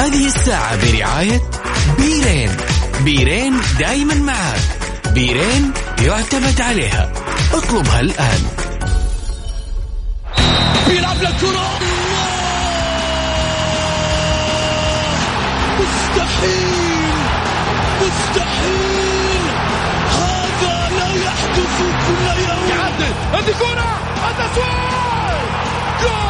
هذه الساعة برعاية بيرين. بيرين دايما معك بيرين يعتمد عليها. اطلبها الآن. بيلعب للكرة. مستحيل. مستحيل. هذا لا يحدث كل يوم. يعدل. هذه كرة. التسويق جول.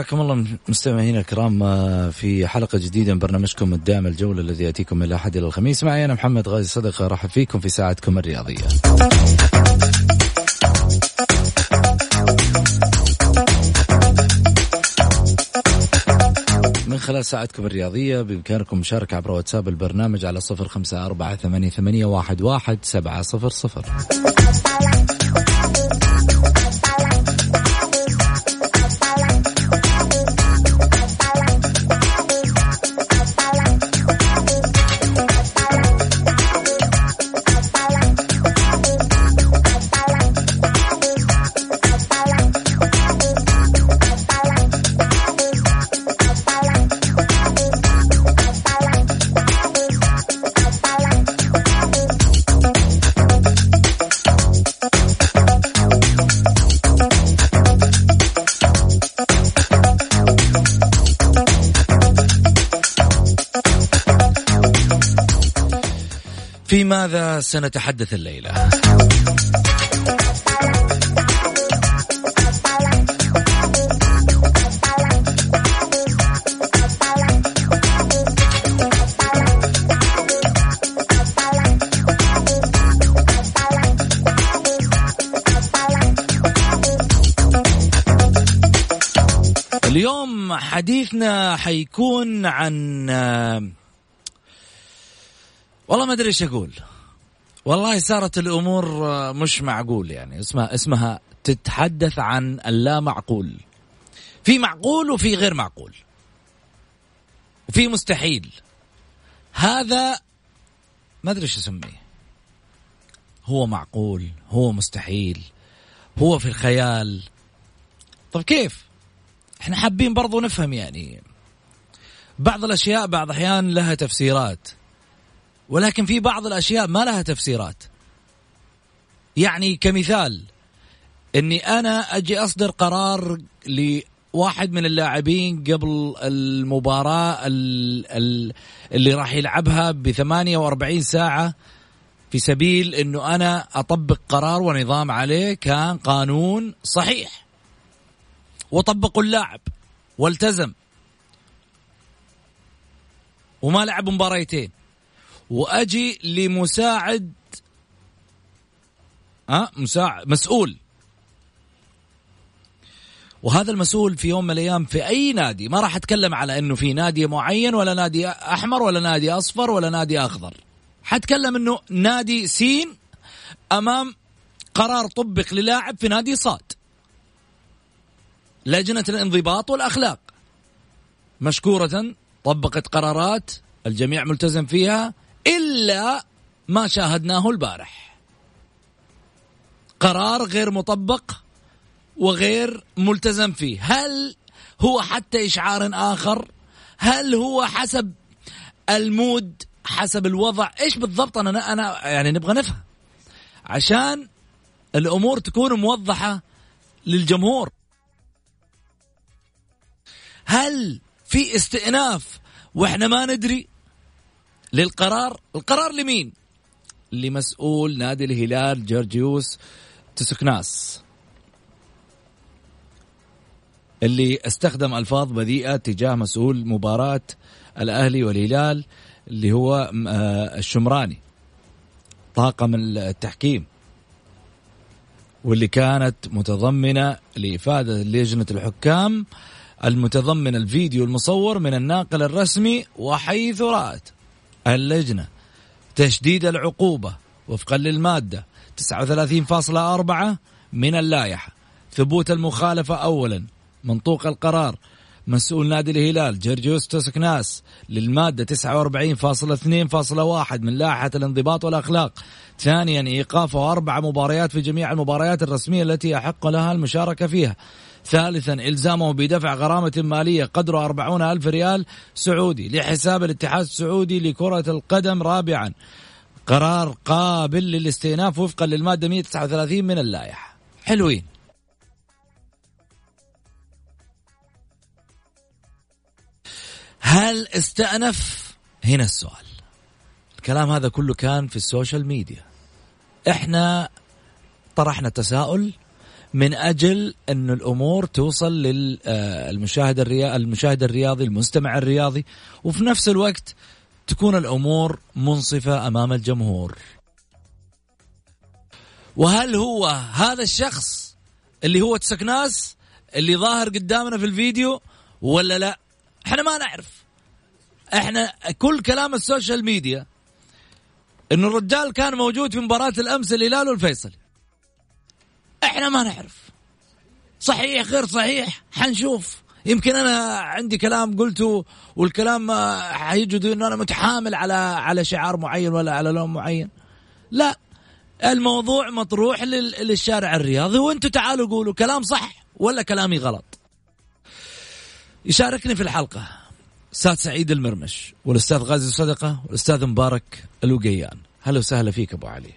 حياكم الله مستمعينا الكرام آه، في حلقة جديدة من برنامجكم الدائم الجولة الذي يأتيكم من الأحد إلى الخميس معي أنا محمد غازي صدقه أرحب فيكم في ساعتكم الرياضية. من خلال ساعتكم الرياضية بإمكانكم مشاركة عبر واتساب البرنامج على صفر خمسة أربعة ثمانية, واحد سبعة صفر صفر ماذا سنتحدث الليلة؟ اليوم حديثنا حيكون عن والله ما أدري إيش أقول. والله صارت الأمور مش معقول يعني. اسمها اسمها تتحدث عن اللا معقول في معقول وفي غير معقول. وفي مستحيل. هذا ما أدري إيش أسميه. هو معقول هو مستحيل هو في الخيال. طيب كيف؟ إحنا حابين برضو نفهم يعني. بعض الأشياء بعض الاحيان لها تفسيرات. ولكن في بعض الأشياء ما لها تفسيرات. يعني كمثال إني أنا أجي أصدر قرار لواحد من اللاعبين قبل المباراة اللي راح يلعبها ب 48 ساعة في سبيل إنه أنا أطبق قرار ونظام عليه كان قانون صحيح. وطبقوا اللاعب والتزم. وما لعب مباريتين. وأجي لمساعد ها مساعد مسؤول. وهذا المسؤول في يوم من الأيام في أي نادي ما راح أتكلم على إنه في نادي معين ولا نادي أحمر ولا نادي أصفر ولا نادي أخضر. حتكلم إنه نادي سين أمام قرار طبق للاعب في نادي صاد. لجنة الانضباط والأخلاق. مشكورة طبقت قرارات الجميع ملتزم فيها. إلا ما شاهدناه البارح. قرار غير مطبق وغير ملتزم فيه. هل هو حتى إشعار آخر؟ هل هو حسب المود حسب الوضع؟ إيش بالضبط أنا أنا يعني نبغى نفهم. عشان الأمور تكون موضحة للجمهور. هل في استئناف وإحنا ما ندري؟ للقرار القرار لمين؟ لمسؤول نادي الهلال جورجيوس تسكناس اللي استخدم ألفاظ بذيئة تجاه مسؤول مباراة الأهلي والهلال اللي هو آه، الشمراني. طاقم التحكيم. واللي كانت متضمنة لإفادة لجنة الحكام المتضمن الفيديو المصور من الناقل الرسمي وحيث رأت. اللجنة تشديد العقوبة وفقا للمادة 39.4 من اللائحة. ثبوت المخالفة أولا منطوق القرار مسؤول نادي الهلال جرجوس تسكناس للمادة 49.2.1 من لائحة الانضباط والأخلاق. ثانيا إيقافه أربع مباريات في جميع المباريات الرسمية التي يحق لها المشاركة فيها. ثالثا إلزامه بدفع غرامة مالية قدره أربعون ألف ريال سعودي لحساب الاتحاد السعودي لكرة القدم رابعا. قرار قابل للاستئناف وفقا للمادة 139 من اللائحة. حلوين. هل استأنف؟ هنا السؤال. الكلام هذا كله كان في السوشيال ميديا. إحنا طرحنا تساؤل من أجل أن الأمور توصل للمشاهد الرياضي المشاهد الرياضي المستمع الرياضي وفي نفس الوقت تكون الأمور منصفة أمام الجمهور. وهل هو هذا الشخص اللي هو تسكناس اللي ظاهر قدامنا في الفيديو ولا لا؟ إحنا ما نعرف. إحنا كل كلام ال social media انه الرجال كان موجود في مباراة الأمس الهلال والفيصلي. إحنا ما نعرف. صحيح غير صحيح حنشوف. يمكن أنا عندي كلام قلته والكلام حيجد إنه أنا متحامل على على شعار معين ولا على لون معين. لا الموضوع مطروح للشارع الرياضي وأنتم تعالوا قولوا كلام صح ولا كلامي غلط. يشاركني في الحلقة أستاذ سعيد المرمش والأستاذ غازي صدقة والأستاذ مبارك الوقيان. هلا وسهلا فيك أبو علي.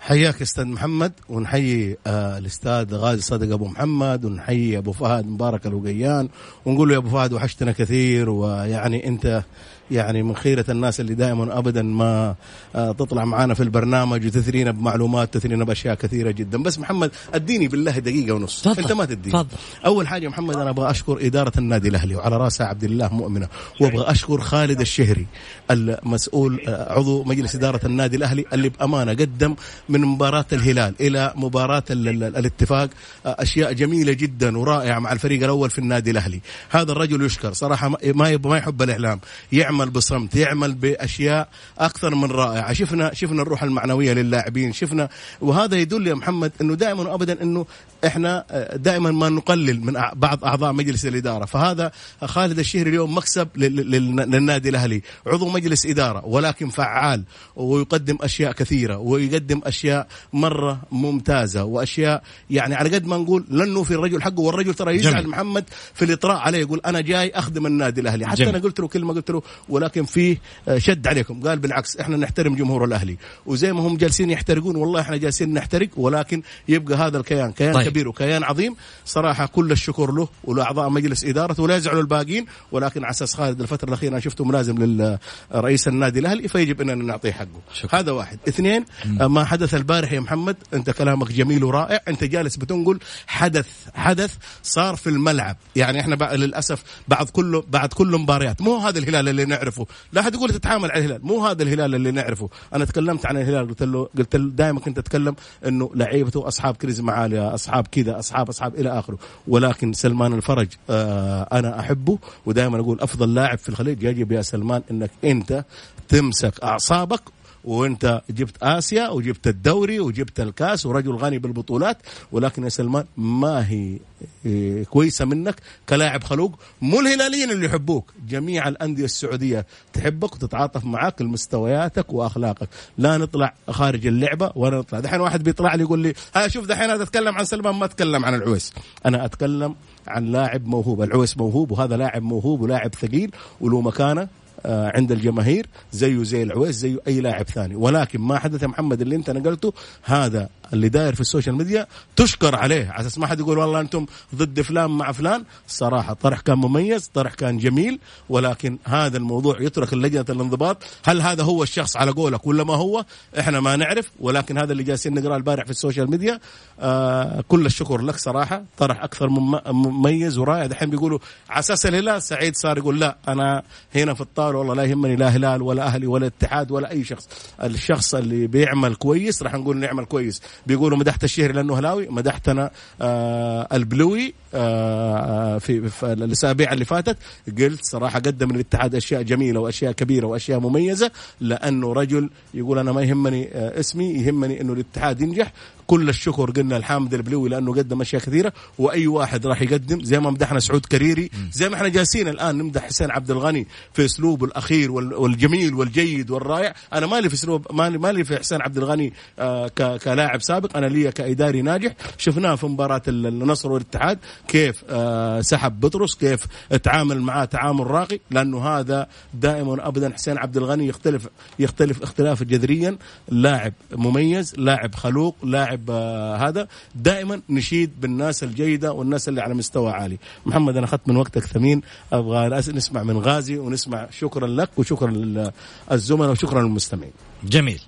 حياك أستاذ محمد ونحيي آه الأستاذ غازي صدق أبو محمد ونحيي أبو فهد مبارك الوقيان ونقول له يا أبو فهد وحشتنا كثير ويعني أنت يعني من خيرة الناس اللي دائما ابدا ما آه، تطلع معنا في البرنامج وتثرينا بمعلومات تثرينا بأشياء كثيرة جدا. بس محمد أديني بالله دقيقة ونص. فضل. أنت ما تديني. فضل. أول حاجة محمد أنا أبغى أشكر إدارة النادي الأهلي وعلى رأسها عبد الله مؤمنة. وأبغى أشكر خالد الشهري المسؤول آه، عضو مجلس إدارة النادي الأهلي اللي بأمانة قدم من مباراة الهلال إلى مباراة ال ال الاتفاق. آه، أشياء جميلة جدا ورائعة مع الفريق الأول في النادي الأهلي. هذا الرجل يشكر. صراحة ما ما يحب الإعلام. يعمل بصمت يعمل بأشياء أكثر من رائعة شفنا شفنا الروح المعنوية للاعبين شفنا وهذا يدل يا محمد إنه دائما وابدا إنه إحنا آه، دائما ما نقلل من بعض أعضاء مجلس الإدارة فهذا خالد الشهري اليوم مكسب للنادي الأهلي عضو مجلس إدارة ولكن فعال ويقدم أشياء كثيرة ويقدم أشياء مرة ممتازة وأشياء يعني على قد ما نقول لن نوفي الرجل حقه والرجل ترى يزعل. محمد في الإطراء عليه يقول أنا جاي أخدم النادي الأهلي حتى جميل. أنا قلت له كلمة قلت له ولكن فيه آه، شد عليكم. قال بالعكس إحنا نحترم جمهور الأهلي. وزي ما هم جالسين يحترقون والله إحنا جالسين نحترق ولكن يبقى هذا الكيان كيان طيب. كبير وكيان عظيم. صراحة كل الشكر له ولأعضاء مجلس ادارته ولا يزعلوا الباقيين ولكن على أساس خالد الفترة الأخيرة أنا شفته ملازم لرئيس النادي الأهلي فيجب إننا نعطيه حقه. شكرا. هذا واحد. اثنين مم. ما حدث البارح يا محمد أنت كلامك جميل ورائع. أنت جالس بتنقل حدث حدث صار في الملعب. يعني إحنا للأسف بعد كله بعد كل مباريات. مو هذا الهلال اللي نعرفه. لا حد يقول تتعامل على الهلال. مو هذا الهلال اللي نعرفه. أنا تكلمت عن الهلال قلت له قلت له دائما كنت أتكلم إنه لعيبته أصحاب كاريزما عالية أصحاب كذا اصحاب أصحاب إلى آخره. ولكن سلمان الفرج آه أنا أحبه ودائما أقول أفضل لاعب في الخليج يجب يا سلمان إنك أنت تمسك أعصابك وانت جبت آسيا وجبت الدوري وجبت الكاس ورجل غني بالبطولات ولكن يا سلمان ما هي إيه، كويسة منك كلاعب خلوق مو الهلاليين اللي يحبوك جميع الأندية السعودية تحبك وتتعاطف معك لمستوياتك وأخلاقك. لا نطلع خارج اللعبة ولا نطلع. دحين واحد بيطلع لي يقول لي ها شوف دحين هذا أتكلم عن سلمان ما أتكلم عن العويس. أنا أتكلم عن لاعب موهوب العويس موهوب وهذا لاعب موهوب ولاعب ثقيل وله مكانه عند الجماهير زيه زي العويس زيه أي لاعب ثاني. ولكن ما حدث محمد اللي أنت نقلته هذا اللي داير في ال social media تشكر عليه. على أساس ما حد يقول والله أنتم ضد فلان مع فلان. الصراحه طرح كان مميز طرح كان جميل ولكن هذا الموضوع يترك لجنه الانضباط. هل هذا هو الشخص على قولك ولا ما هو؟ إحنا ما نعرف ولكن هذا اللي جالسين نقرأه البارح في ال social media. آه كل الشكر لك صراحة. طرح أكثر مميز ورائع. دحين بيقولوا على أساس الهلال سعيد صار يقول لا أنا هنا في الطاولة والله لا يهمني لا هلال ولا أهلي ولا اتحاد ولا أي شخص. الشخص اللي بيعمل كويس راح نقول نعمل كويس. بيقولوا مدحت الشهري لأنه هلاوي مدحتنا آه البلوي آه في, في الأسابيع اللي فاتت قلت صراحة قدم للاتحاد أشياء جميلة وأشياء كبيرة وأشياء مميزة لأنه رجل يقول أنا ما يهمني آه اسمي يهمني إنه الاتحاد ينجح. كل الشكر قلنا الحامد البلوي لأنه قدم أشياء كثيرة وأي واحد راح يقدم زي ما مدحنا سعود كريري زي ما إحنا جالسين الآن نمدح حسين عبد الغني في اسلوبه الأخير والجميل والجيد والرائع. أنا مالي في أسلوب مالي مالي في حسين عبد الغني آه كلاعب سابق أنا لي كإداري ناجح. شفناه في مباراة النصر والاتحاد كيف آه سحب بطرس كيف تعامل معاه تعامل راقي لأنه هذا دائما ابدا حسين عبد الغني يختلف يختلف اختلاف جذريا. لاعب مميز لاعب خلوق لاعب آه هذا دائما نشيد بالناس الجيدة والناس اللي على مستوى عالي. محمد أنا أخذت من وقتك ثمين أبغى نسمع من غازي ونسمع شكرا لك وشكرا للزملاء وشكرا للمستمعين. جميل.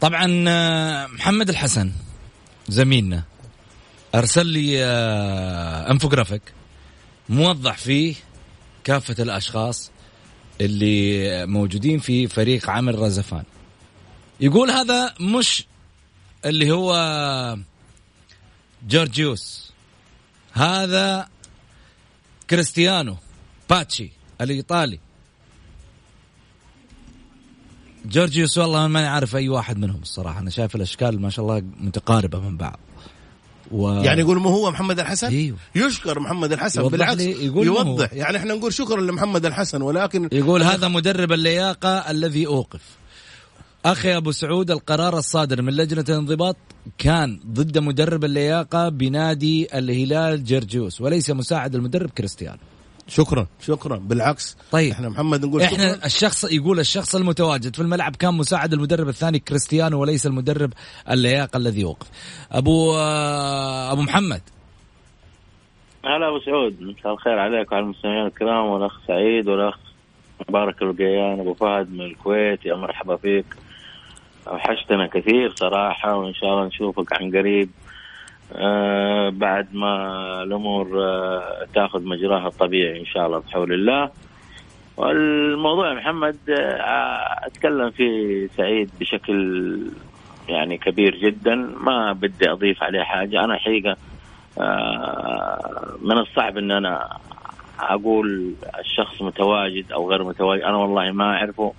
طبعا آه، محمد الحسن زميلنا أرسل لي آه، انفوجرافيك موضح فيه كافة الأشخاص اللي موجودين في فريق عمل رزفان. يقول هذا مش اللي هو جورجيوس. هذا كريستيانو باتشي الإيطالي. جورجيوس والله ما عارف أي واحد منهم الصراحة. أنا شايف الأشكال ما شاء الله متقاربة من بعض. و... يعني يقول ما هو محمد الحسن؟ أيوه. يشكر محمد الحسن بالعكس يقول يوضح. يعني إحنا نقول شكرا لمحمد الحسن ولكن يقول هذا مدرب اللياقة الذي أوقف. أخي أبو سعود القرار الصادر من لجنة الانضباط كان ضد مدرب اللياقة بنادي الهلال جرجيوس وليس مساعد المدرب كريستيانو. شكرا. شكرا. بالعكس طيب. إحنا محمد نقول إحنا شكرا. الشخص يقول الشخص المتواجد في الملعب كان مساعد المدرب الثاني كريستيانو وليس المدرب اللياقة الذي وقف. أبو آه، أبو محمد. هلا أبو سعود مساء الخير عليك وعلى المستمعين الكرام والأخ سعيد والأخ مبارك القيان أبو فهد من الكويت يا مرحبا فيك. وحشتنا كثير صراحة وإن شاء الله نشوفك عن قريب. آه بعد ما الأمور آه تأخذ مجراها الطبيعي إن شاء الله بحول الله. والموضوع محمد آه أتكلم فيه سعيد بشكل يعني كبير جدا. ما بدي أضيف عليه حاجة. أنا حقيقة آه من الصعب إن أنا أقول الشخص متواجد أو غير متواجد. أنا والله ما أعرفه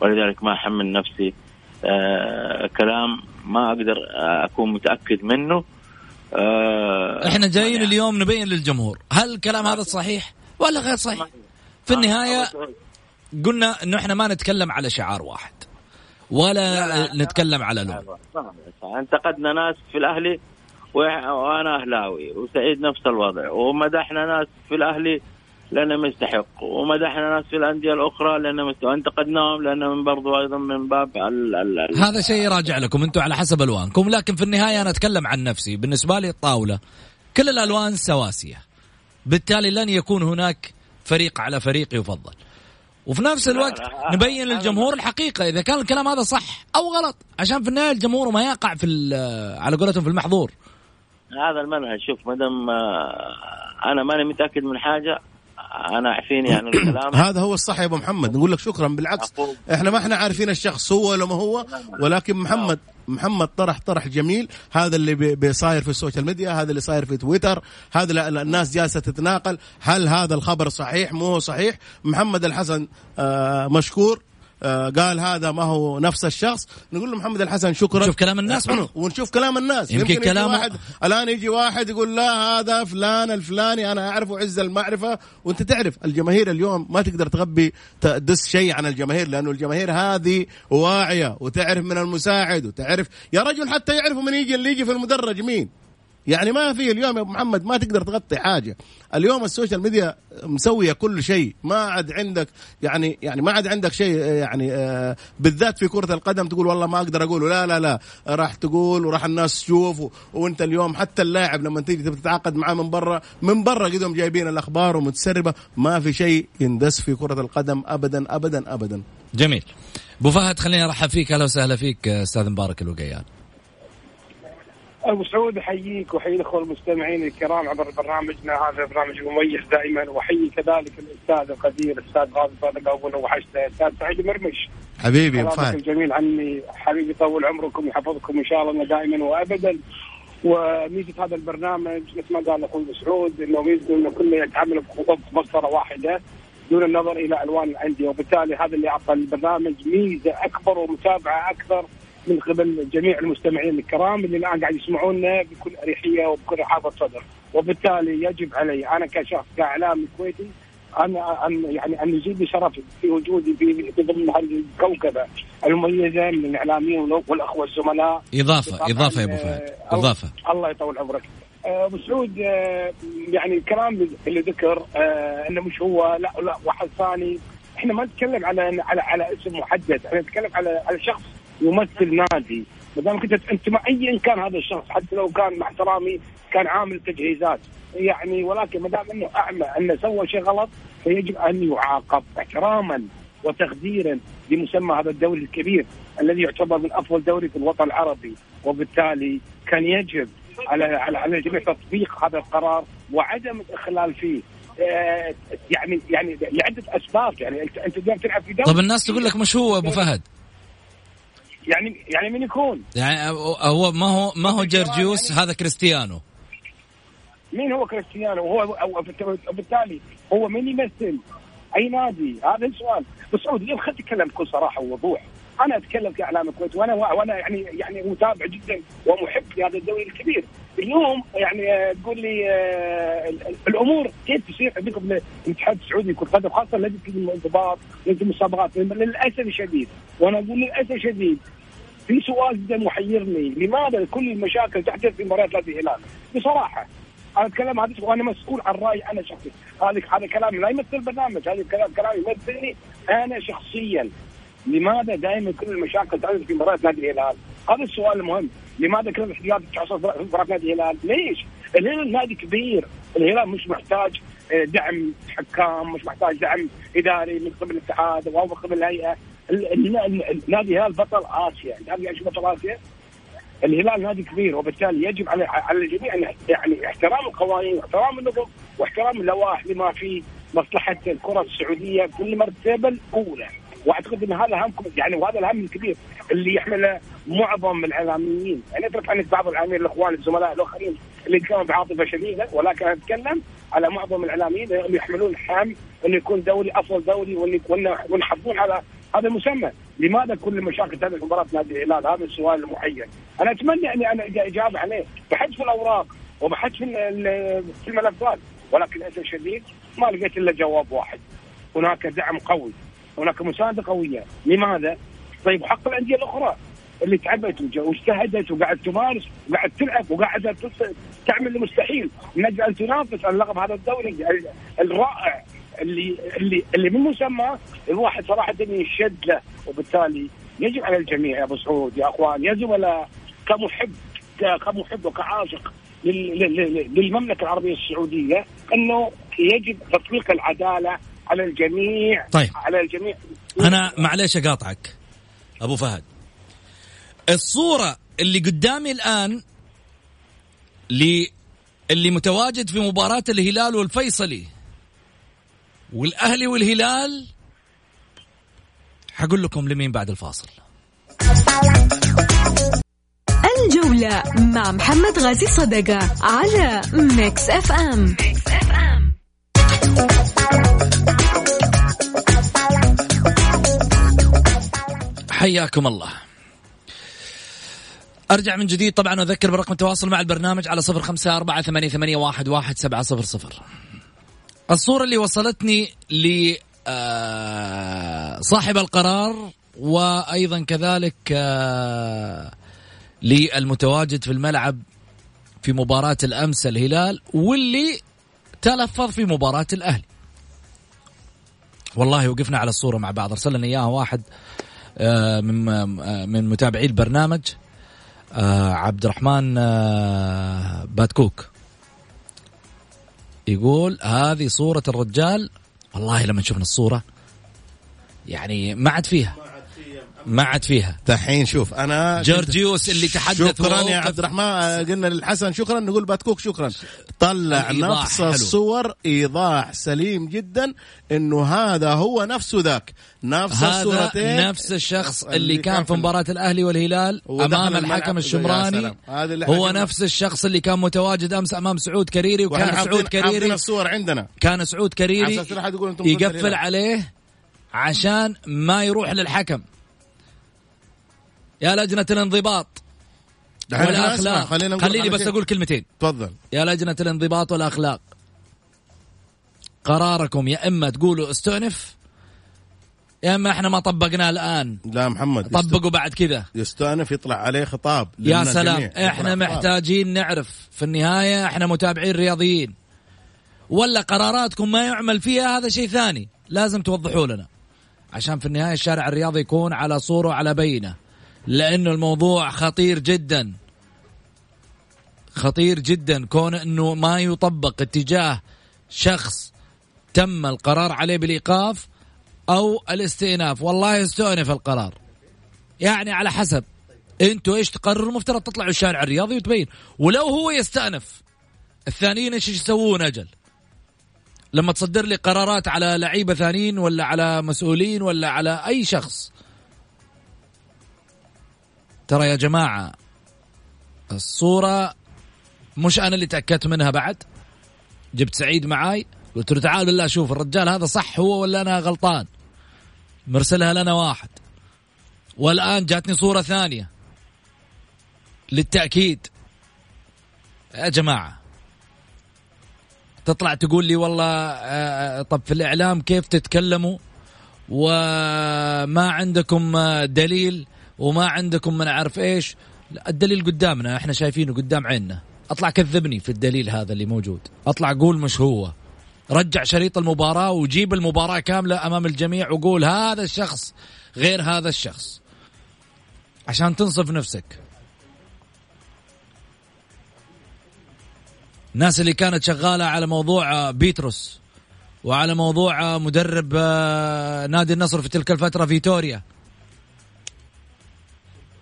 ولذلك ما أحمل نفسي. كلام ما أقدر أكون متأكد منه. آه إحنا جايين يعني اليوم نبين للجمهور هل الكلام هذا صحيح ولا غير صحيح؟ في النهاية قلنا إنه إحنا ما نتكلم على شعار واحد ولا لا لا نتكلم على لون. انتقدنا ناس في الأهلي وأنا أهلاوي وسعيد نفس الوضع ومدحنا ناس في الأهلي لانهم يستحق ومدحنا ناس في الأندية الأخرى لانهم انتقدناهم لانهم برضو أيضا من باب ال ال هذا شيء راجع لكم. أنتم على حسب ألوانكم. لكن في النهاية أنا أتكلم عن نفسي. بالنسبة لي الطاولة كل الألوان سواسية. بالتالي لن يكون هناك فريق على فريق يفضل. وفي نفس الوقت نبين للجمهور الحقيقة. إذا كان الكلام هذا صح أو غلط عشان في النهاية الجمهور ما يقع في على قولتهم في المحظور. هذا المنهج. شوف ما دام أنا ماني متأكد من حاجة أنا عارفين يعني الكلام. هذا هو الصح يا أبو محمد. نقول لك شكرا بالعكس. إحنا ما إحنا عارفين الشخص هو ولا ما هو ولكن محمد محمد طرح طرح جميل. هذا اللي بيصاير في ال social media هذا اللي صاير في تويتر هذا الناس جالسة تتناقل. هل هذا الخبر صحيح؟ مو صحيح؟ محمد الحسن آه مشكور. قال هذا ما هو نفس الشخص. نقول له محمد الحسن شكرا. نشوف كلام الناس ونشوف كلام الناس. يمكن, يمكن كلام واحد الآن يجي واحد يقول لا هذا فلان الفلاني أنا اعرفه عز المعرفة. وأنت تعرف الجماهير اليوم ما تقدر تغبي تدس شيء عن الجماهير لأنه الجماهير هذه واعية وتعرف من المساعد وتعرف يا رجل حتى يعرفوا من يجي اللي يجي في المدرج مين؟ يعني ما في اليوم يا أبو محمد ما تقدر تغطي حاجة. اليوم ال social media مسوية كل شيء. ما عاد عندك يعني يعني ما عاد عندك شيء يعني آه، بالذات في كرة القدم تقول والله ما أقدر اقوله لا لا لا راح تقول وراح الناس تشوف وأنت اليوم حتى اللاعب لما تيجي تتعاقد معاه من برا من برا قدهم جايبين الأخبار ومتسربة. ما في شيء يندس في كرة القدم ابدا ابدا ابدا. جميل. أبو فهد خليني أرحب فيك. أهلا وسهلا فيك أستاذ مبارك الوقيان. أبو سعود أحييك وأحيي الأخوة المستمعين الكرام عبر برنامجنا هذا برنامج مميز دائما وأحيي كذلك الأستاذ القدير الأستاذ غازي صادق ابونا وحشته الاستاذ سعيد مرمش حبيبي يا كلامكم فهد الجميل عني حبيبي يطول عمركم ويحفظكم إن شاء الله دائما وابدا. وميزة هذا البرنامج مثل ما قال أخوي مسعود إنه ميزته إنه كله يتعامل ببصره واحدة دون النظر إلى ألوان الأندية. وبالتالي هذا اللي أعطى البرنامج ميزة أكبر ومتابعة أكثر من قبل جميع المستمعين الكرام اللي الآن قاعد يسمعونا بكل أريحية وبكل رحابه صدر. وبالتالي يجب علي أنا كشخص كاعلامي كويتي ان ان يعني أن يزيد لي شرف في وجودي في ضمن الكوكبة المميزة من الاعلاميين والأخوة الزملاء. اضافه إضافة يا أبو فهد آه، إضافة. الله يطول عمرك. آه، أبو سعود آه، يعني الكلام اللي ذكر إنه مش هو لا لا واحد ثاني إحنا ما نتكلم على على على اسم محدد إحنا نتكلم على على شخص يمثل نادي. ما دام كنت أنت مع ايا كان هذا الشخص حتى لو كان مع احترامي كان عامل تجهيزات. يعني ولكن ما دام إنه أعمى أنه سوى شيء غلط فيجب أن يعاقب احتراما وتقديرا لمسمى هذا الدوري الكبير الذي يعتبر من أفضل دوري في الوطن العربي. وبالتالي كان يجب على على الجميع تطبيق هذا القرار وعدم الإخلال فيه. يعني يعني لعدة أسباب يعني انت أنت اليوم تلعب في دوري. طب الناس تقول لك مش هو أبو فهد؟ يعني يعني من يكون؟ يعني هو ما هو ما هو جرجيوس هذا كريستيانو. مين هو كريستيانو؟ وهو أو وبالتالي هو من يمثل. أي نادي؟ هذا السؤال. بس سعود اليوم خليني اتكلم بكل صراحة ووضوح. أنا أتكلم كإعلام الكويت وأنا وأنا يعني يعني متابع جدا ومحب لهذا الدوري الكبير. اليوم يعني آه، تقول لي آه، ال- ال- الأمور كيف تصير عندكم الاتحاد السعودي لكره القدم خاصة لجنه الانضباط لجنه المسابقات للأسف الشديد. وأنا أقول للأسف الشديد في سؤال جدا محيرني لماذا كل المشاكل تحدث في مباريات نادي الهلال بصراحة أنا اتكلم هذا وأنا مسؤول عن رايي أنا شخصي. هذا هذا كلام لا يمثل البرنامج هذا الكلام كلام يمثلني أنا شخصيا. لماذا دائما كل المشاكل تحدث في مباريات نادي الهلال؟ هذا السؤال المهم، لماذا كل الاحتياطات تحصل في مباراة نادي الهلال؟ ليش؟ الهلال نادي كبير، الهلال مش محتاج آه، دعم حكام، مش محتاج دعم إداري من قبل الاتحاد أو من قبل الهيئة، ال- ال- ال- نادي الهلال بطل آسيا، يعني شو بطل آسيا؟ الهلال نادي كبير وبالتالي يجب على على الجميع أن يعني احترام القوانين واحترام النظم واحترام اللوائح لما في مصلحة الكرة السعودية في المرتبة الأولى واعتقد إن هذا همكم يعني وهذا الهم الكبير اللي يحمله معظم الإعلاميين يعني اترك عنك بعض الإعلاميين الإخوان الزملاء الآخرين اللي يتكلمون بعاطفة شديدة ولكن أنا أتكلم على معظم الإعلاميين اللي يحملون هم إنه يكون دوري افضل دوري ونحافظون على هذا المسمى، لماذا كل المشاكل تهدف مباراة نادي الهلال؟ هذا السؤال المحير. أنا أتمنى اني أنا إجابة عليه بحذف الأوراق ال- في الملفات ولكن للأسف الشديد ما لقيت إلا جواب واحد. هناك دعم قوي، هناك مسانده قوية، لماذا؟ طيب حق الأندية الأخرى اللي تعبت واجتهدت وقاعد تمارس وقاعد تلعب وقاعد تعمل المستحيل. من أجل أن تنافس على لقب هذا الدوري ال- الرائع اللي اللي اللي من مسمى الواحد صراحة يشد له. وبالتالي يجب على الجميع يا أبو سعود يا أخوان يا زملاء كمحب كمحب وكعاشق لل- لل- للمملكة العربية السعودية أنه يجب تطبيق العدالة على الجميع طيب. على الجميع. أنا معليش أقاطعك أبو فهد. الصورة اللي قدامي الآن اللي اللي متواجد في مباراة الهلال والفيصلي والأهلي والهلال حقول لكم لمين بعد الفاصل. الجولة مع محمد غازي صدقة على Mix FM حياكم الله. أرجع من جديد طبعا أذكر برقم التواصل مع البرنامج على صفر خمسة أربعة ثمانية, ثمانية واحد, واحد سبعة صفر صفر. الصورة اللي وصلتني ل آه، صاحب القرار وأيضا كذلك آه، للمتواجد في الملعب في مباراة الأمس الهلال واللي تلفظ في مباراة الأهلي. والله وقفنا على الصورة مع بعض أرسل لنا إياها واحد من آه، من متابعي البرنامج آه، عبد الرحمن باتكوك. يقول هذه صورة الرجال والله لما شفنا الصورة يعني ما عاد فيها. ما عاد فيها دحين شوف أنا جورجيوس اللي تحدث شكرا يا. عبد الرحمن قلنا للحسن شكرا نقول باتكوك شكرا طلع نفس حلو. الصور إيضاح سليم جدا إنه هذا هو نفسه ذاك نفس هذا الصورتين نفس الشخص اللي كان في مباراة الأهلي والهلال الملعب. الحكم الشمراني اللي هو. نفس الشخص اللي كان متواجد أمس أمام سعود كريري وكان سعود كريري الصور عندنا كان سعود كريري يقفل. عليه عشان ما يروح للحكم يا لجنة الانضباط نسمع. خلينا نقول خليني على بس. أقول كلمتين تفضل يا لجنة الانضباط والأخلاق قراركم يا إما تقولوا استأنف يا إما إحنا ما طبقناه الآن لا محمد طبقوا بعد كذا يستأنف يطلع عليه خطاب يا سلام جميع. إحنا يطلع خطاب. محتاجين نعرف في النهاية إحنا متابعين رياضيين ولا قراراتكم ما يعمل فيها هذا شيء ثاني لازم توضحوا لنا عشان في النهاية الشارع الرياضي يكون على صورة وعلى بينة لأنه الموضوع خطير جدا. خطير جدا. كون أنه ما يطبق اتجاه شخص تم القرار عليه بالإيقاف أو الاستئناف. والله يستؤنف القرار. يعني على حسب. أنتوا إيش تقرروا؟ المفترض تطلعوا الشارع الرياضي وتبين. ولو هو يستأنف الثانيين إيش يسوون أجل؟ لما تصدر لي قرارات على لعيبة ثانيين ولا على مسؤولين ولا على أي شخص ترى يا جماعة الصورة مش أنا اللي تأكدت منها بعد. جبت سعيد معاي قلت له تعال بالله شوف الرجال هذا صح هو ولا أنا غلطان. مرسلها لنا واحد. والآن جاتني صورة ثانية. للتأكيد. يا جماعة تطلع تقول لي والله آه، طب في الإعلام كيف تتكلموا؟ وما عندكم آه، دليل؟ وما عندكم من عارف إيش الدليل قدامنا إحنا شايفينه قدام عيننا. أطلع كذبني في الدليل هذا اللي موجود. أطلع قول مش هو. رجع شريط المباراة وجيب المباراة كاملة أمام الجميع وقول هذا الشخص غير هذا الشخص. عشان تنصف نفسك. الناس اللي كانت شغالة على موضوع بيتروس وعلى موضوع مدرب آه، نادي النصر في تلك الفترة فيتوريا.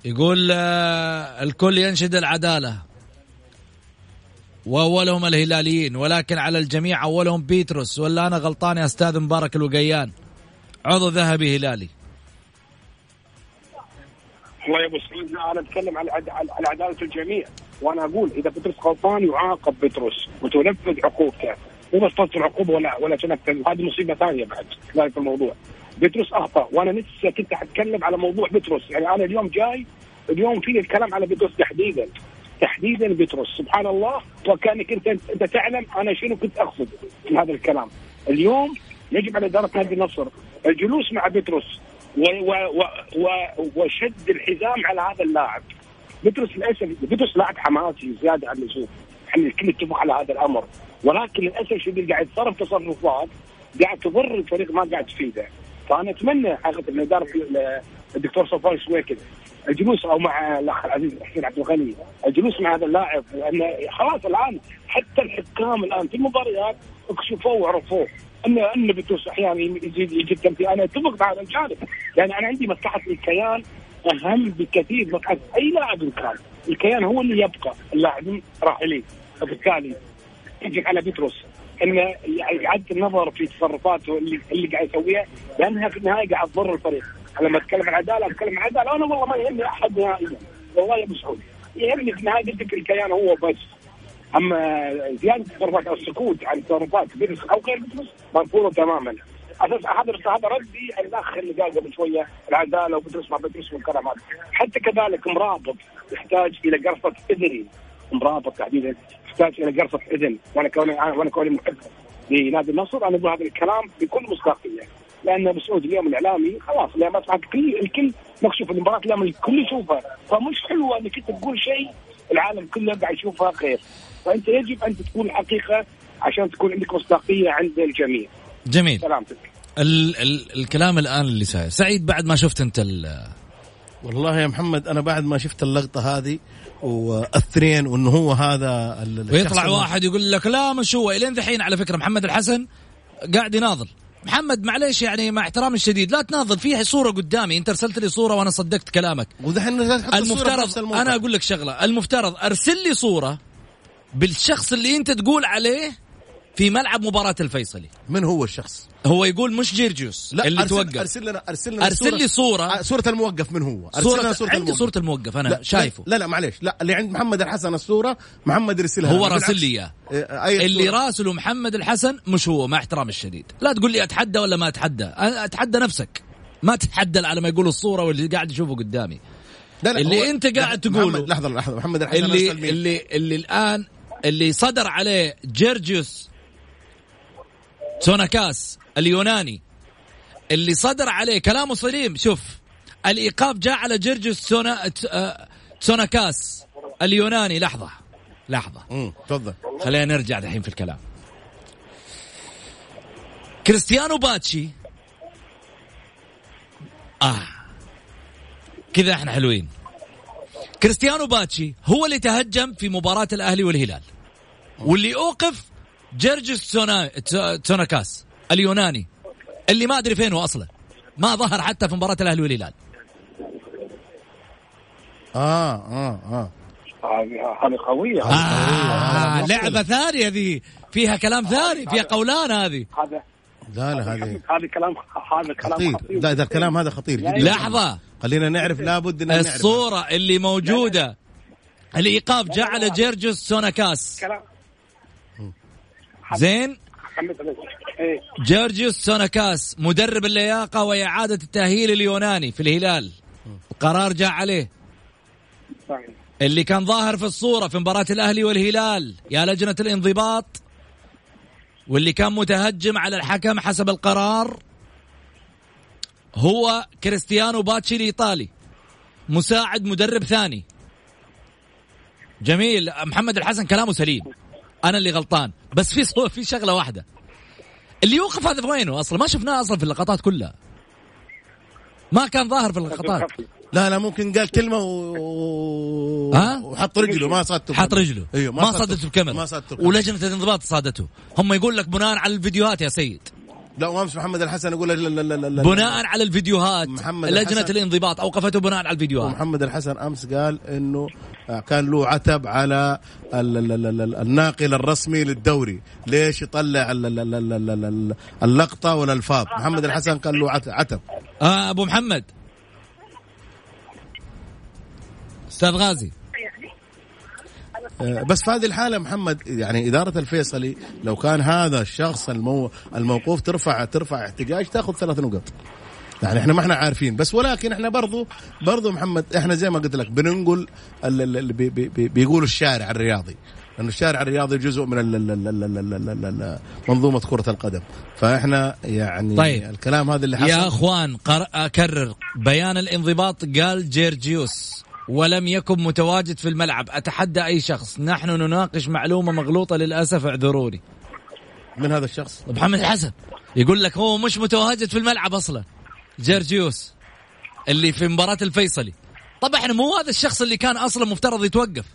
يقول آه، الكل ينشد العدالة. وأولهم الهلاليين ولكن على الجميع أولهم بيتروس. ولا أنا غلطان يا أستاذ مبارك الوقيان. عضو ذهبي هلالي. والله يا أبو سعود أنا أتكلم على على عدالة الجميع. وأنا أقول إذا بطرس غلطان يعاقب بطرس وتنفذ عقوبته. مو بس تصل عقوبة ولا ولا تنفذ. هذه مصيبة ثانية بعد ذلك الموضوع. بطرس أخطأ. وأنا لسه كنت أتكلم على موضوع بطرس يعني أنا اليوم جاي اليوم في الكلام على بطرس تحديدا. تحديدا بطرس سبحان الله. وكأنك انت أنت تعلم أنا شنو كنت أقصد في هذا الكلام. اليوم يجب على إدارة نادي النصر. الجلوس مع بطرس و و و وشد الحزام على هذا اللاعب. بطرس للاسف بطرس لاعب حماسي زيادة عن اللزوم. إحنا الكل يتفق على هذا الأمر. ولكن للأسف الشديد قاعد يتصرف تصرفات قاعد تضر الفريق ما قاعد تفيده. فأنا أتمنى حقيقة من اداره ال- الدكتور صفوان سويكل الجلوس أو مع الأخ العزيز حسين عبد الغني. الجلوس مع هذا اللاعب لأن خلاص الآن حتى الحكام الآن في المباريات اكشفوه وعرفوه ان أن بتوس أحيانا يزيد يجيب تمثيل. أنا أتفق مع هذا الجانب يعني أنا عندي مصلحة الكيان أهم بكثير مصلحة أي لاعب كان. الكيان هو اللي يبقى اللاعبين راحلين وبالتالي يجب على بطرس انه يعني يعد النظر في تصرفاته اللي, اللي قاعد يسويها لأنها في النهاية قاعد تضر الفريق. أنا لما أتكلم عن عدالة أتكلم عن عدالة أنا والله ما يهمني أحد نهائيا. والله يا ابو سعود يهمني في النهاية قلت لك الكيان هو بس. أما زيادة التصرفات أو السكوت عن تصرفات بيرس أو غير بيرس مرفوضه تماما. أساس هذا هذا ردي الأخ اللي قال قبل شوية العدالة وبترس ما بترس والكلام هذا حتى كذلك مرابط يحتاج إلى قرصة اذن مرابط تحديدا. يحتاج إلى قرصة إذن وأنا كوني وأنا كوني محب لنادي النصر أنا أقول هذا الكلام بكل مصداقية. لأن ابو سعود اليوم الإعلامي خلاص اليوم اصبح كل الكل مكشوف المباراة اليوم الكل يشوفها. فمش حلوة إنك أنت تقول شيء العالم كله قاعد يشوفها خير. فأنت يجب أن تكون الحقيقة عشان تكون عندك مصداقية عند الجميع. جميل. سلامتك. ال ال الكلام الآن اللي ساير. سعيد بعد ما شفت أنت ال- والله يا محمد أنا بعد ما شفت اللقطة هذه واثنين وإنه هو هذا ويطلع واحد يقول لك لا مش هو. إلين ذحين على فكرة محمد الحسن قاعد يناظر. محمد معليش يعني مع احترامي الشديد لا تناظر في صورة قدامي انت ارسلت لي صورة وأنا صدقت كلامك. ودحين المفترض. أنا أقول لك شغلة المفترض أرسل لي صورة بالشخص اللي أنت تقول عليه في ملعب مباراة الفيصلي من هو الشخص؟ هو يقول مش جيرجيوس لا اللي أرسل توقف أرسل لنا أرسل لنا أرسل لي صورة آه، صورة الموقف من هو؟ أرسل صورة لنا صورة عندي الموقف. صورة الموقف أنا لا شايفه لا لا معليش لا اللي عند محمد الحسن الصورة محمد يرسلها هو. راسل. لي اياه إيه، أي اللي صورة؟ راسله محمد الحسن مش هو مع احترامي الشديد لا تقول لي أتحدى ولا ما أتحدى أنا أتحدى نفسك ما تتحدى على ما يقول الصورة واللي قاعد يشوفه قدامي لا لا اللي أنت قاعد تقوله. محمد لحظة لحظة محمد الحسن اللي أرسل؟ اللي اللي الآن اللي صدر عليه جيرجيوس سوناكاس اليوناني اللي صدر عليه كلامه سليم شوف الإيقاف جاء على جيرجيوس سونا آه، سوناكاس اليوناني. لحظة لحظة. تفضل. خلينا نرجع الحين في الكلام. كريستيانو باتشي. آه كذا إحنا حلوين. كريستيانو باتشي هو اللي تهجم في مباراة الأهلي والهلال واللي أوقف جرجس سونا... تس- تسوناكاس اليوناني. اللي ما أدري فين هو أصلا. ما ظهر حتى في مباراة الأهلي والهلال. آه آه آه. هذه هذه قوية. آه لعبة ثانية ذي. فيها كلام ثاني فيها قولان هذه. هذا لا لا هذه هذا كلام هذا كلام خطير. خطير لا ده الكلام هذا خطير جدا. لحظة. خلينا نعرف لابد ان نعرف. الصورة اللي موجودة. الإيقاف جاء على جيرجوس سوناكاس كلام زين. جورجيوس سوناكاس مدرب اللياقة وإعادة التأهيل اليوناني في الهلال. القرار جاء عليه. صحيح. اللي كان ظاهر في الصورة في مباراة الأهلي والهلال يا لجنة الانضباط. واللي كان متهجم على الحكم حسب القرار هو كريستيانو باتشي الإيطالي مساعد مدرب ثاني. جميل. محمد الحسن كلامه سليم. أنا اللي غلطان. بس في صور في شغلة واحدة. اللي يوقف هذا في وينه أصلا ما شفناه أصلا في اللقطات كلها. ما كان ظاهر في اللقطات. لا لا ممكن قال كلمة و... ها؟ وحط رجله ما صادته. حط رجله. أيوه ما صادته. الكاميرا ما صادته. ولجنة الانضباط صادته. هم يقول لك بناء على الفيديوهات يا سيد. لا وامس محمد الحسن يقول لا لا لا لا لا بناء على الفيديوهات. محمد لجنه الحسن. الانضباط اوقفته بناء على الفيديوهات. محمد الحسن أمس قال إنه كان له عتب على ال- ال- ال- ال- الناقل الرسمي للدوري. ليش يطلع ال- ال- ال- ال- ال- ال- اللقطة والالفاظ محمد الحسن كان له عت- عتب. آه أبو محمد. أستاذ غازي. آه، آه، بس في هذه الحالة محمد يعني إدارة الفيصلي لو كان هذا الشخص المو... الموقوف ترفع ترفع احتجاج تاخذ ثلاث نقط. يعني إحنا ما إحنا عارفين بس ولكن إحنا برضو برضو محمد إحنا زي ما قلت لك بننقل اللي بي بي بيقولوا الشارع الرياضي. لأن الشارع الرياضي جزء من منظومة كرة القدم. فإحنا يعني طيب. الكلام هذا اللي حصل. يا أخوان قر... أكرر. بيان الانضباط قال جيرجيوس. ولم يكن متواجد في الملعب. أتحدى أي شخص؟ نحن نناقش معلومة مغلوطة للأسف اعذروني. من هذا الشخص؟ محمد الحسن. يقول لك هو مش متواجد في الملعب أصلا. جيرجيوس اللي في مباراة الفيصلي. طبعا إحنا مو هذا الشخص اللي كان أصلا مفترض يتوقف.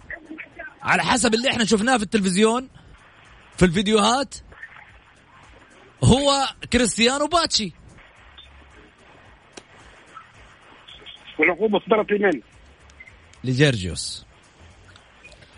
على حسب اللي إحنا شفناه في التلفزيون في الفيديوهات هو كريستيانو باتشي. والعقوبه صدرت لمن؟ لجيرجيوس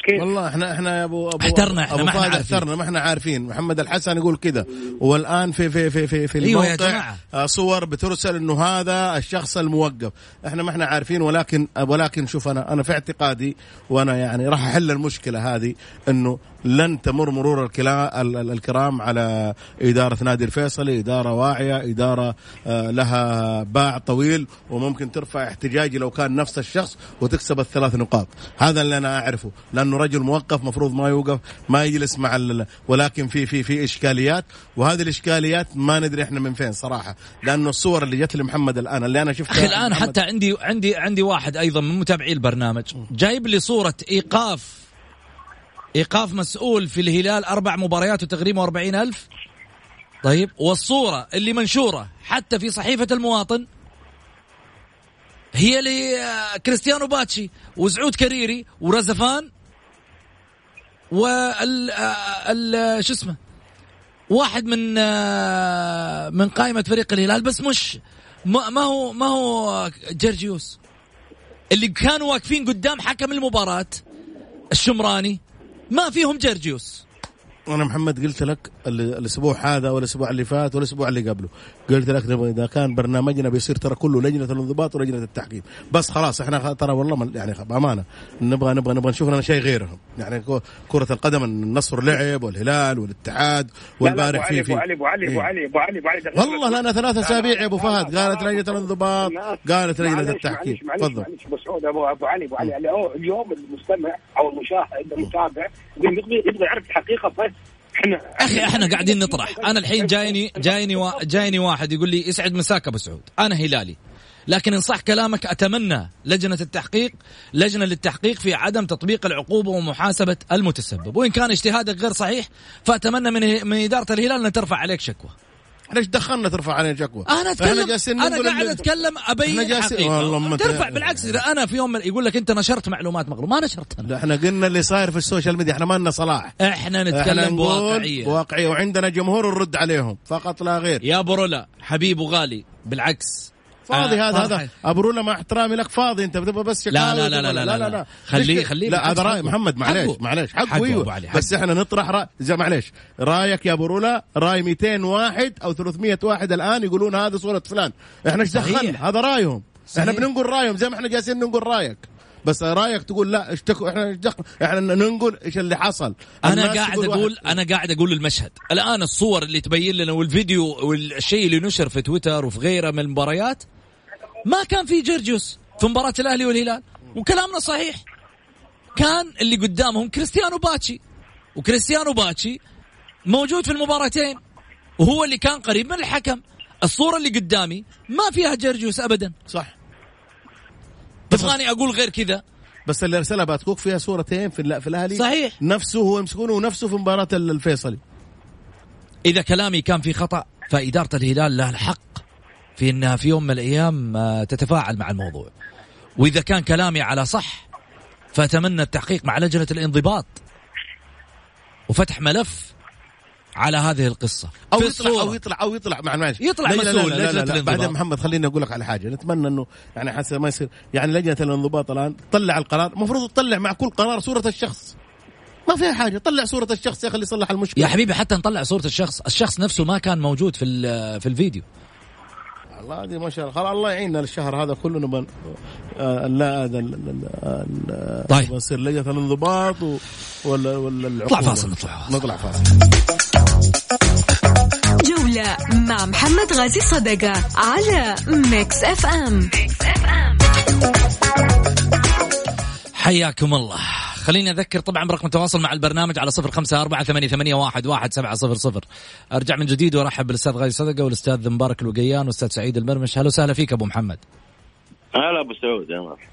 كيف؟ والله إحنا إحنا يا ابو ابو احترنا إحنا، أبو ما إحنا. احترنا ما إحنا عارفين محمد الحسن يقول كذا والآن في في في في, في أيوة الموقع يا جماعة. آه، صور بترسل إنه هذا الشخص الموقف إحنا ما إحنا عارفين ولكن ولكن شوف أنا أنا في اعتقادي وأنا يعني راح أحل المشكلة هذه إنه لن تمر مرور الكرام على إدارة نادي الفيصلي إدارة واعية إدارة آه، لها باع طويل وممكن ترفع احتجاجي لو كان نفس الشخص وتكسب الثلاث نقاط. هذا اللي أنا أعرفه لأنه رجل موقف مفروض ما يوقف ما يجلس مع ولكن في في في إشكاليات وهذه الإشكاليات ما ندري إحنا من فين صراحة لأنه الصور اللي جت لمحمد الآن اللي أنا شفتها محمد- حتى عندي عندي عندي واحد أيضا من متابعي البرنامج جايب لي صورة إيقاف إيقاف مسؤول في الهلال أربع مباريات وتغريمه 40 ألف؟ طيب والصورة اللي منشورة حتى في صحيفة المواطن هي لكريستيانو باتشي وسعود كريري ورزفان وال ال- شو اسمه واحد من من قائمة فريق الهلال بس مش ما هو ما هو جرجيوس. اللي كانوا واقفين قدام حكم المباراة الشمراني ما فيهم جرجيوس. أنا محمد قلت لك ال- الأسبوع هذا والأسبوع اللي فات والأسبوع اللي قبله. قلت لك إذا كان برنامجنا بيصير ترى كله لجنة الانضباط ولجنة التحكيم. بس خلاص إحنا خ- ترى والله يعني بأمانة. نبغى نبغى نبغى نشوف لنا شيء غيرهم. يعني كرة القدم النصر لعب والهلال والاتحاد والبارح في أبو علي أبو علي أبو إيه. علي أبو علي أبو علي. والله لنا ثلاث أسابيع يا أبو فهد. قالت لجنة الانضباط قالت لجنة التحكيم. تفضل. معلش ابو سعود ابو أبو علي أبو علي. اليوم المستمع أو المشاهد المتابع يبغى يبغى يعرف الحقيقة بس إحنا أخي إحنا قاعدين نطرح. أنا الحين جايني جايني وا- جايني واحد يقول لي يسعد مساك أبو سعود. أنا هلالي. لكن إن صح كلامك أتمنى لجنة التحقيق لجنة للتحقيق في عدم تطبيق العقوبة ومحاسبة المتسبب. وإن كان اجتهادك غير صحيح فأتمنى من من إدارة الهلال أن ترفع عليك شكوى. ليش دخلنا ترفع علينا شكوى أنا اتكلم أنا قاعد أتكلم أبين جالسين- والله حقيقه ما ت- ترفع بالعكس إذا أنا في يوم يقول لك أنت نشرت معلومات مغلوطه ما نشرت انا إحنا قلنا اللي صاير في ال social media إحنا ما لنا صلاح. إحنا إحنا نتكلم بواقعيه بواقعيه وعندنا جمهور نرد عليهم فقط لا غير. يا برولا حبيب وغالي بالعكس. فاضي آه، هذا. هذا ابو رولا مع احترامي لك فاضي أنت بتبغى بس لا، شكاوي لا، لا، ولا- لا، لا، لا. خليه-؟ خليه لا هذا رأي. محمد معليش. معليش حقه, أيوه بس. إحنا نطرح راي معليش رأيك يا أبو رولا رأي 200 واحد أو 300 واحد الآن يقولون هذا صورة فلان إحنا إيش. دخلنا هذا رأيهم صحيح. إحنا بننقل رأيهم زي ما إحنا جالسين ننقل رأيك بس رأيك تقول لا اشتكوا إحنا دخل إحنا ننقل إيش اللي حصل أنا قاعد أقول واحد- أنا قاعد أقول المشهد الآن الصور اللي تبين لنا والفيديو والشيء اللي نشر في تويتر وفي غيره من المباريات ما كان في جرجيوس في مباراة الأهلي والهلال. وكلامنا صحيح. كان اللي قدامهم كريستيانو باتشي. وكريستيانو باتشي موجود في المباراتين. وهو اللي كان قريب من الحكم. الصورة اللي قدامي ما فيها جرجيوس ابدا. صح. تبغاني أقول غير كذا؟ بس اللي أرسلها باتكوك فيها صورتين في في الأهلي. صحيح. نفسه هو يمسكونه ونفسه في مباراة ال- الفيصلي. إذا كلامي كان في خطأ فإدارة الهلال لها الحق في إنها في يوم من الأيام آه، تتفاعل مع الموضوع. وإذا كان كلامي على صح فأتمنى التحقيق مع لجنة الانضباط. وفتح ملف على هذه القصة. أو يطلع. أو يطلع أو يطلع مع معلش يطلع مسؤول لا- لا- لا- لا. بعدين محمد خليني أقول لك على حاجة. نتمنى إنه يعني حسب ما يصير يعني لجنة الانضباط الآن تطلع القرار المفروض تطلع مع كل قرار صورة الشخص. ما فيها حاجة طلع صورة الشخص يا أخي اللي يصلح المشكلة. يا حبيبي حتى نطلع صورة الشخص. الشخص نفسه ما كان موجود في في الفيديو. الله هذه ما شاء الله خلاص الله يعيننا الشهر هذا كله نبى آه، لا هذا ال- ال- ال- طيب. نصير لجنة الانضباط و- ولا ولا نطلع. فاصل نطلع فاصل. نطلع فاصل جولة مع محمد غازي صدقة على Mix FM حياكم الله خليني أذكر طبعا برقم التواصل مع البرنامج على صفر خمسة أربعة ثمانية, ثمانية واحد, واحد سبعة صفر صفر. أرجع من جديد وأرحب بالأستاذ غازي صدقة والأستاذ مبارك الوقيان والأستاذ سعيد المرمش. هلا وسهلا فيك أبو محمد. هلا أبو سعود يا مرحبا.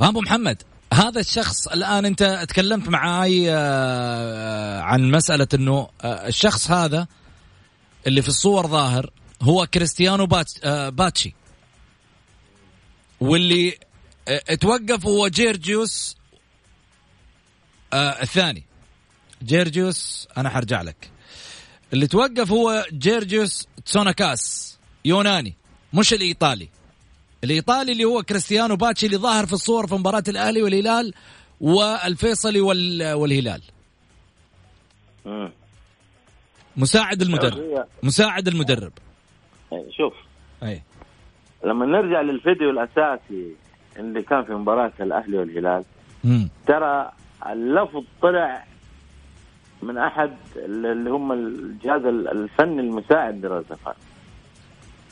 أبو محمد هذا الشخص الآن أنت تكلمت معاي آه، عن مسألة أنه آه، الشخص هذا اللي في الصور ظاهر هو كريستيانو بات- آه، باتشي. واللي آه، توقف هو جيرجيوس آه الثاني. جيرجيوس أنا حرجع لك. اللي توقف هو جيرجيوس تسوناكاس يوناني مش الإيطالي. الإيطالي اللي هو كريستيانو باتشي اللي ظاهر في الصور في مباراة الأهلي والهلال والفيصلي وال... والهلال. مم. مساعد المدرب. مساعد المدرب. إيه، شوف. أي. لما نرجع للفيديو الأساسي اللي كان في مباراة الأهلي والهلال مم. ترى اللفظ طلع من أحد اللي هم الجهاز الفني المساعد لرزفان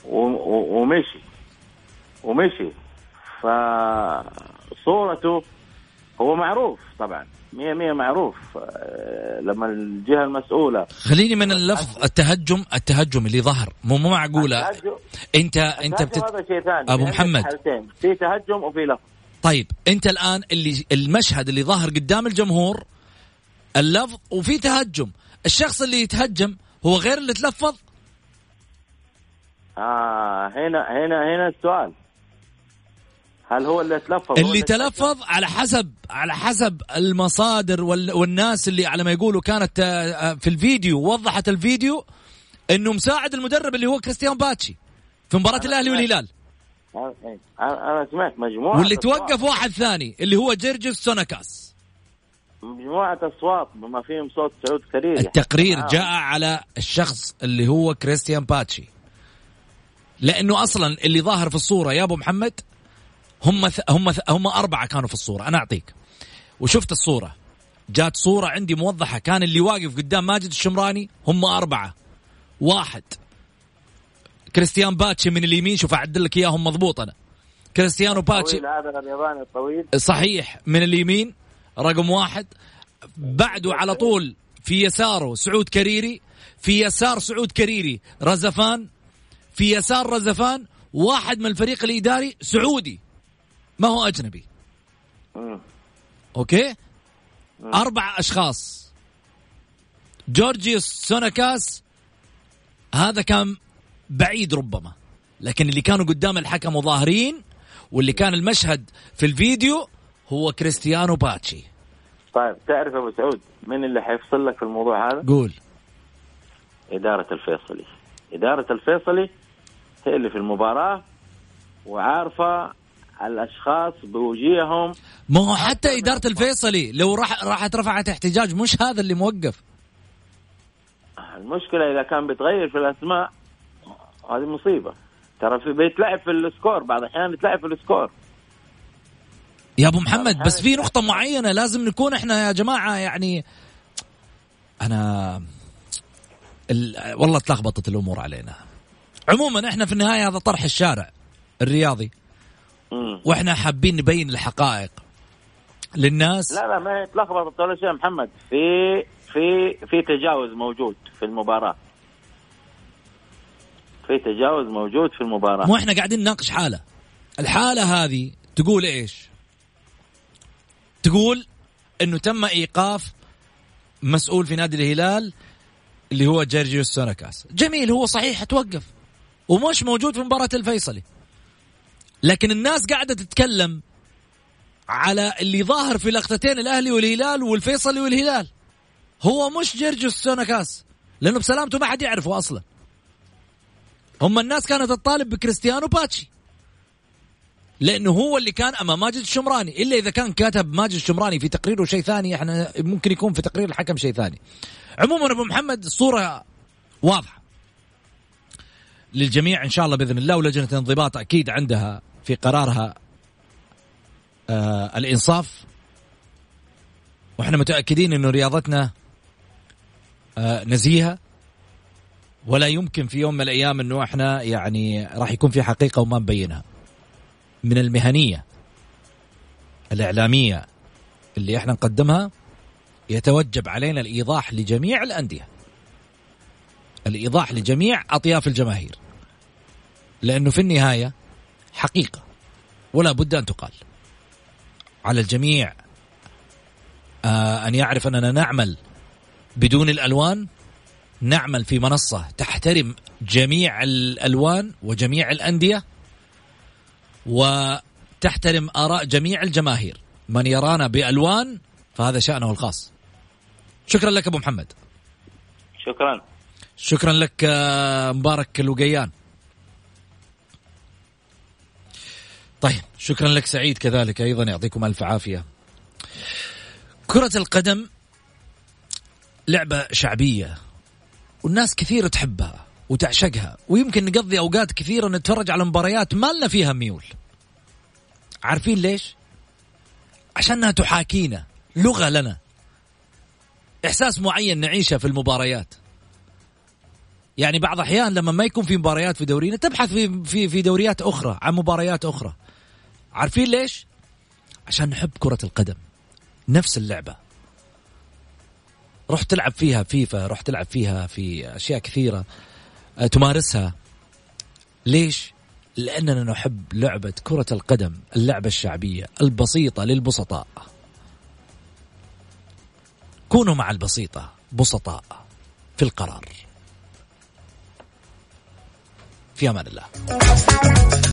ومشي. ومشي. فصورته هو معروف طبعا. مية مية معروف. آه، لما الجهة المسؤولة خليني من اللفظ التهجم التهجم اللي ظهر. مو مو معقولة. انت انت بتت... هذا شيء ثاني. أبو محمد. في تهجم وفي لفظ. طيب انت الآن اللي المشهد اللي ظهر قدام الجمهور اللفظ وفي تهجم. الشخص اللي يتهجم هو غير اللي تلفظ؟ آه هنا هنا هنا السؤال. هل هو اللي تلفظ اللي تلفظ على حسب على حسب المصادر والناس اللي على ما يقولوا كانت آه، في الفيديو وضحت الفيديو إنه مساعد المدرب اللي هو كريستيان باتشي في مباراة الأهلي والهلال. أنا سمعت مجموعة واللي توقف واحد ثاني اللي هو جيرجس سوناكاس. مجموعة أصوات بما فيهم صوت سعود كريري التقرير جاء على الشخص اللي هو كريستيان باتشي. لأنه أصلا اللي ظاهر في الصورة يا أبو محمد هم ث... هم ث... هم أربعة كانوا في الصورة أنا أعطيك. وشفت الصورة. جات صورة عندي موضحة كان اللي واقف قدام ماجد الشمراني هم أربعة. واحد. كريستيان باتشي من اليمين شوف أعدل لك إياهم مضبوط أنا. كريستيانو باتشي هذا الياباني الطويل صحيح من اليمين رقم واحد. بعده على طول في يساره سعود كريري في يسار سعود كريري رزفان في يسار رزفان واحد من الفريق الإداري سعودي. ما هو أجنبي؟ okay؟ أربع أشخاص. جورجيوس سوناكاس هذا كان بعيد ربما. لكن اللي كانوا قدام الحكم وظاهرين واللي كان المشهد في الفيديو هو كريستيانو باتشي. طيب تعرف أبو سعود من اللي حيفصل لك في الموضوع هذا؟ قول. إدارة الفيصلي. إدارة الفيصلي هي اللي في المباراة وعارفة الأشخاص بوجيههم. ما هو حتى إدارة الفيصلي لو راح راحت رفعت احتجاج مش هذا اللي موقف. المشكلة إذا كان بيتغير في الأسماء هذه مصيبة. ترى في بيتلعب في ال score بعض الأحيان يتلعب في ال score. يا أبو محمد بس في نقطة معينة لازم نكون إحنا يا جماعة يعني أنا ال... والله تلخبطت الأمور علينا. عموما إحنا في النهاية هذا طرح الشارع الرياضي. وإحنا حابين نبين الحقائق للناس. لا لا ما هي تلخبطت ولا شيء محمد. في في في تجاوز موجود في المباراة. في تجاوز موجود في المباراة. مو إحنا قاعدين نناقش حالة. الحالة هذه تقول إيش؟ تقول إنه تم إيقاف مسؤول في نادي الهلال اللي هو جيرجيوس سوناكاس جميل هو صحيح توقف. ومش موجود في مباراة الفيصلي. لكن الناس قاعدة تتكلم على اللي ظاهر في لقطتين الأهلي والهلال والفيصلي والهلال. هو مش جيرجوس سوناكاس لأنه بسلامته ما حد يعرفه أصلا. هم الناس كانت تطالب بكريستيانو باتشي. لأنه هو اللي كان أمام ماجد الشمراني. إلا إذا كان كاتب ماجد الشمراني في تقريره شيء ثاني إحنا ممكن يكون في تقرير الحكم شيء ثاني. عموما أبو محمد الصورة واضحة. للجميع إن شاء الله بإذن الله ولجنة الانضباط أكيد عندها في قرارها آه الإنصاف. وإحنا متأكدين إنه رياضتنا آه نزيهة. ولا يمكن في يوم من الأيام إنه إحنا يعني راح يكون في حقيقة وما نبينها من المهنية الإعلامية اللي إحنا نقدمها يتوجب علينا الإيضاح لجميع الأندية. الإيضاح لجميع أطياف الجماهير. لأنه في النهاية حقيقة ولا بد أن تقال. على الجميع آه أن يعرف أننا نعمل بدون الألوان نعمل في منصة تحترم جميع الألوان وجميع الأندية وتحترم آراء جميع الجماهير. من يرانا بألوان فهذا شأنه الخاص. شكرا لك أبو محمد. شكرا. شكرا لك آه، مبارك الوقيان. طيب شكرا لك سعيد كذلك أيضا يعطيكم ألف عافية. كرة القدم لعبة شعبية. والناس كثير تحبها وتعشقها ويمكن نقضي أوقات كثيرة نتفرج على مباريات ما لنا فيها ميول. عارفين ليش؟ عشانها تحاكينا لغة لنا. إحساس معين نعيشه في المباريات. يعني بعض الأحيان لما ما يكون في مباريات في دورينا تبحث في في في دوريات أخرى عن مباريات أخرى. عارفين ليش؟ عشان نحب كرة القدم نفس اللعبة. رحت تلعب فيها فيفا رحت تلعب فيها في أشياء كثيرة آه، تمارسها. ليش؟ لأننا نحب لعبة كرة القدم اللعبة الشعبية البسيطة للبسطاء. كونوا مع البسيطة بسطاء في القرار. في أمان الله.